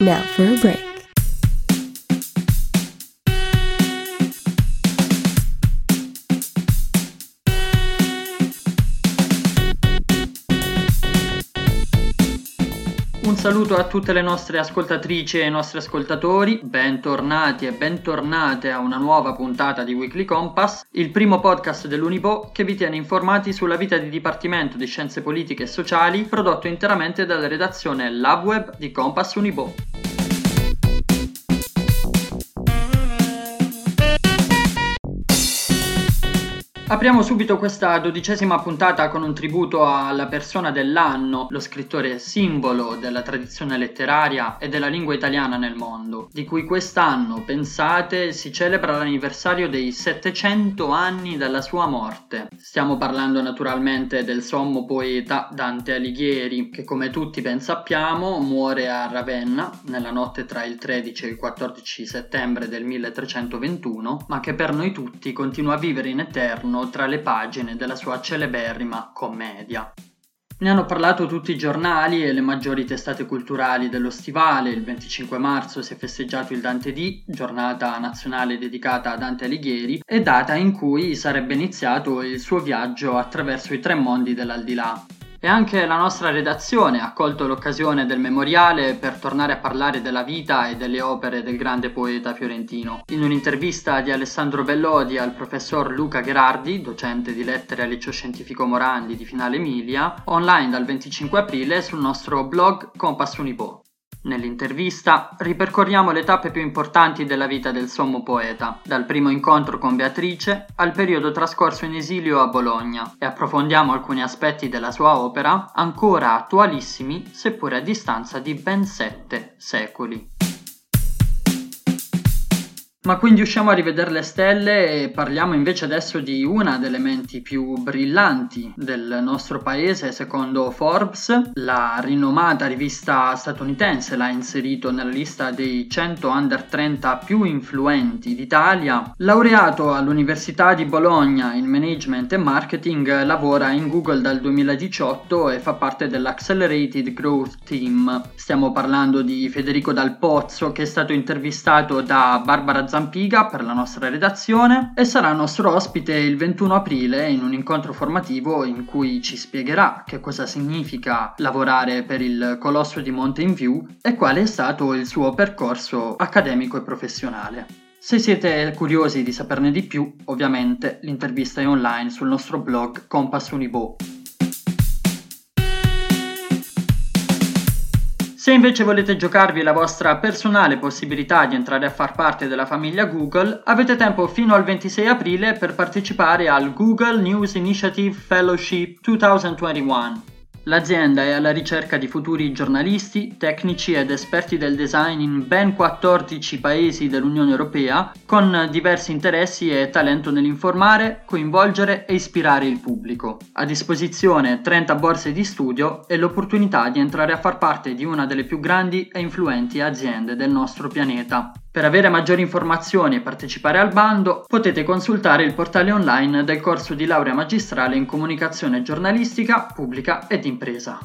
Now for a break. Saluto a tutte le nostre ascoltatrici e ai nostri ascoltatori, bentornati e bentornate a una nuova puntata di Weekly Compass, il primo podcast dell'Unipo che vi tiene informati sulla vita di Dipartimento di Scienze Politiche e Sociali prodotto interamente dalla redazione LabWeb di Compass Unipo. Apriamo subito questa dodicesima puntata con un tributo alla persona dell'anno, lo scrittore simbolo della tradizione letteraria e della lingua italiana nel mondo, di cui quest'anno, pensate, si celebra l'anniversario dei 700 anni dalla sua morte. Stiamo parlando naturalmente del sommo poeta Dante Alighieri, che come tutti ben sappiamo muore a Ravenna nella notte tra il 13 e il 14 settembre del 1321, ma che per noi tutti continua a vivere in eterno tra le pagine della sua celeberrima commedia. Ne hanno parlato tutti i giornali e le maggiori testate culturali dello stivale. Il 25 marzo si è festeggiato il Dante D, giornata nazionale dedicata a Dante Alighieri, e data in cui sarebbe iniziato il suo viaggio attraverso i tre mondi dell'aldilà. E anche la nostra redazione ha colto l'occasione del memoriale per tornare a parlare della vita e delle opere del grande poeta fiorentino. In un'intervista di Alessandro Bellodi al professor Luca Gherardi, docente di lettere al liceo scientifico Morandi di Finale Emilia, online dal 25 aprile sul nostro blog Compass Unipo. Nell'intervista ripercorriamo le tappe più importanti della vita del sommo poeta, dal primo incontro con Beatrice al periodo trascorso in esilio a Bologna e approfondiamo alcuni aspetti della sua opera ancora attualissimi seppure a distanza di ben sette secoli. Ma quindi usciamo a rivedere le stelle e parliamo invece adesso di una delle menti più brillanti del nostro paese, secondo Forbes. La rinomata rivista statunitense l'ha inserito nella lista dei 100 under 30 più influenti d'Italia. Laureato all'Università di Bologna in Management e Marketing, lavora in Google dal 2018 e fa parte dell'Accelerated Growth Team. Stiamo parlando di Federico Dal Pozzo che è stato intervistato da Barbara Zampini Zampiga per la nostra redazione e sarà nostro ospite il 21 aprile in un incontro formativo in cui ci spiegherà che cosa significa lavorare per il Colosso di Mountain View e quale è stato il suo percorso accademico e professionale. Se siete curiosi di saperne di più, ovviamente l'intervista è online sul nostro blog Compass Unibo. Se invece volete giocarvi la vostra personale possibilità di entrare a far parte della famiglia Google, avete tempo fino al 26 aprile per partecipare al Google News Initiative Fellowship 2021. L'azienda è alla ricerca di futuri giornalisti, tecnici ed esperti del design in ben 14 paesi dell'Unione Europea, con diversi interessi e talento nell'informare, coinvolgere e ispirare il pubblico. A disposizione 30 borse di studio e l'opportunità di entrare a far parte di una delle più grandi e influenti aziende del nostro pianeta. Per avere maggiori informazioni e partecipare al bando potete consultare il portale online del corso di laurea magistrale in comunicazione giornalistica, pubblica ed impresa.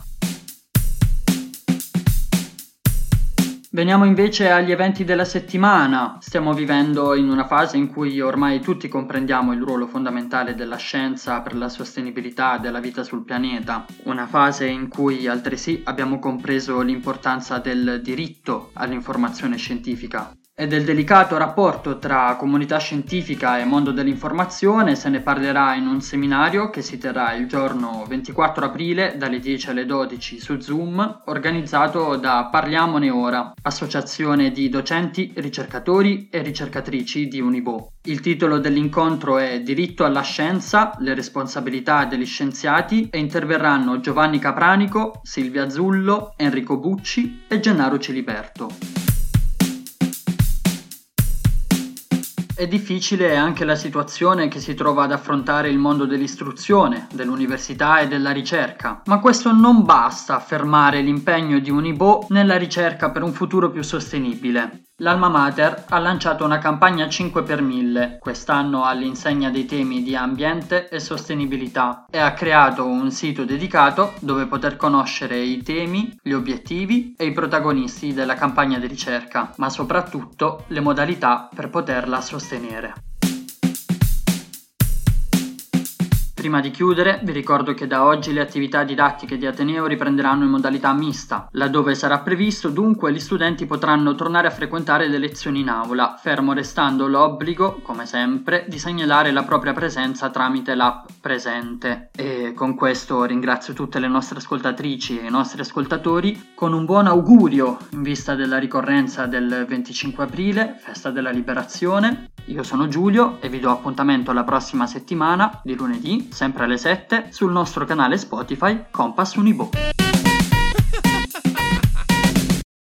Veniamo invece agli eventi della settimana. Stiamo vivendo in una fase in cui ormai tutti comprendiamo il ruolo fondamentale della scienza per la sostenibilità della vita sul pianeta, una fase in cui altresì abbiamo compreso l'importanza del diritto all'informazione scientifica e del delicato rapporto tra comunità scientifica e mondo dell'informazione se ne parlerà in un seminario che si terrà il giorno 24 aprile dalle 10 alle 12 su Zoom, organizzato da Parliamone Ora, associazione di docenti, ricercatori e ricercatrici di Unibo. Il titolo dell'incontro è Diritto alla scienza, le responsabilità degli scienziati e interverranno Giovanni Capranico, Silvia Zullo, Enrico Bucci e Gennaro Ciliberto. È difficile anche la situazione che si trova ad affrontare il mondo dell'istruzione, dell'università e della ricerca, ma questo non basta a fermare l'impegno di Unibo nella ricerca per un futuro più sostenibile. L'Alma Mater ha lanciato una campagna 5 per 1000, quest'anno all'insegna dei temi di ambiente e sostenibilità, e ha creato un sito dedicato dove poter conoscere i temi, gli obiettivi e i protagonisti della campagna di ricerca, ma soprattutto le modalità per poterla sostenere. Prima di chiudere, vi ricordo che da oggi le attività didattiche di Ateneo riprenderanno in modalità mista, laddove sarà previsto dunque gli studenti potranno tornare a frequentare le lezioni in aula, fermo restando l'obbligo, come sempre, di segnalare la propria presenza tramite l'app presente. E con questo ringrazio tutte le nostre ascoltatrici e i nostri ascoltatori con un buon augurio in vista della ricorrenza del 25 aprile, festa della liberazione. Io sono Giulio e vi do appuntamento la prossima settimana di lunedì sempre alle 7 sul nostro canale Spotify Compass Unibo.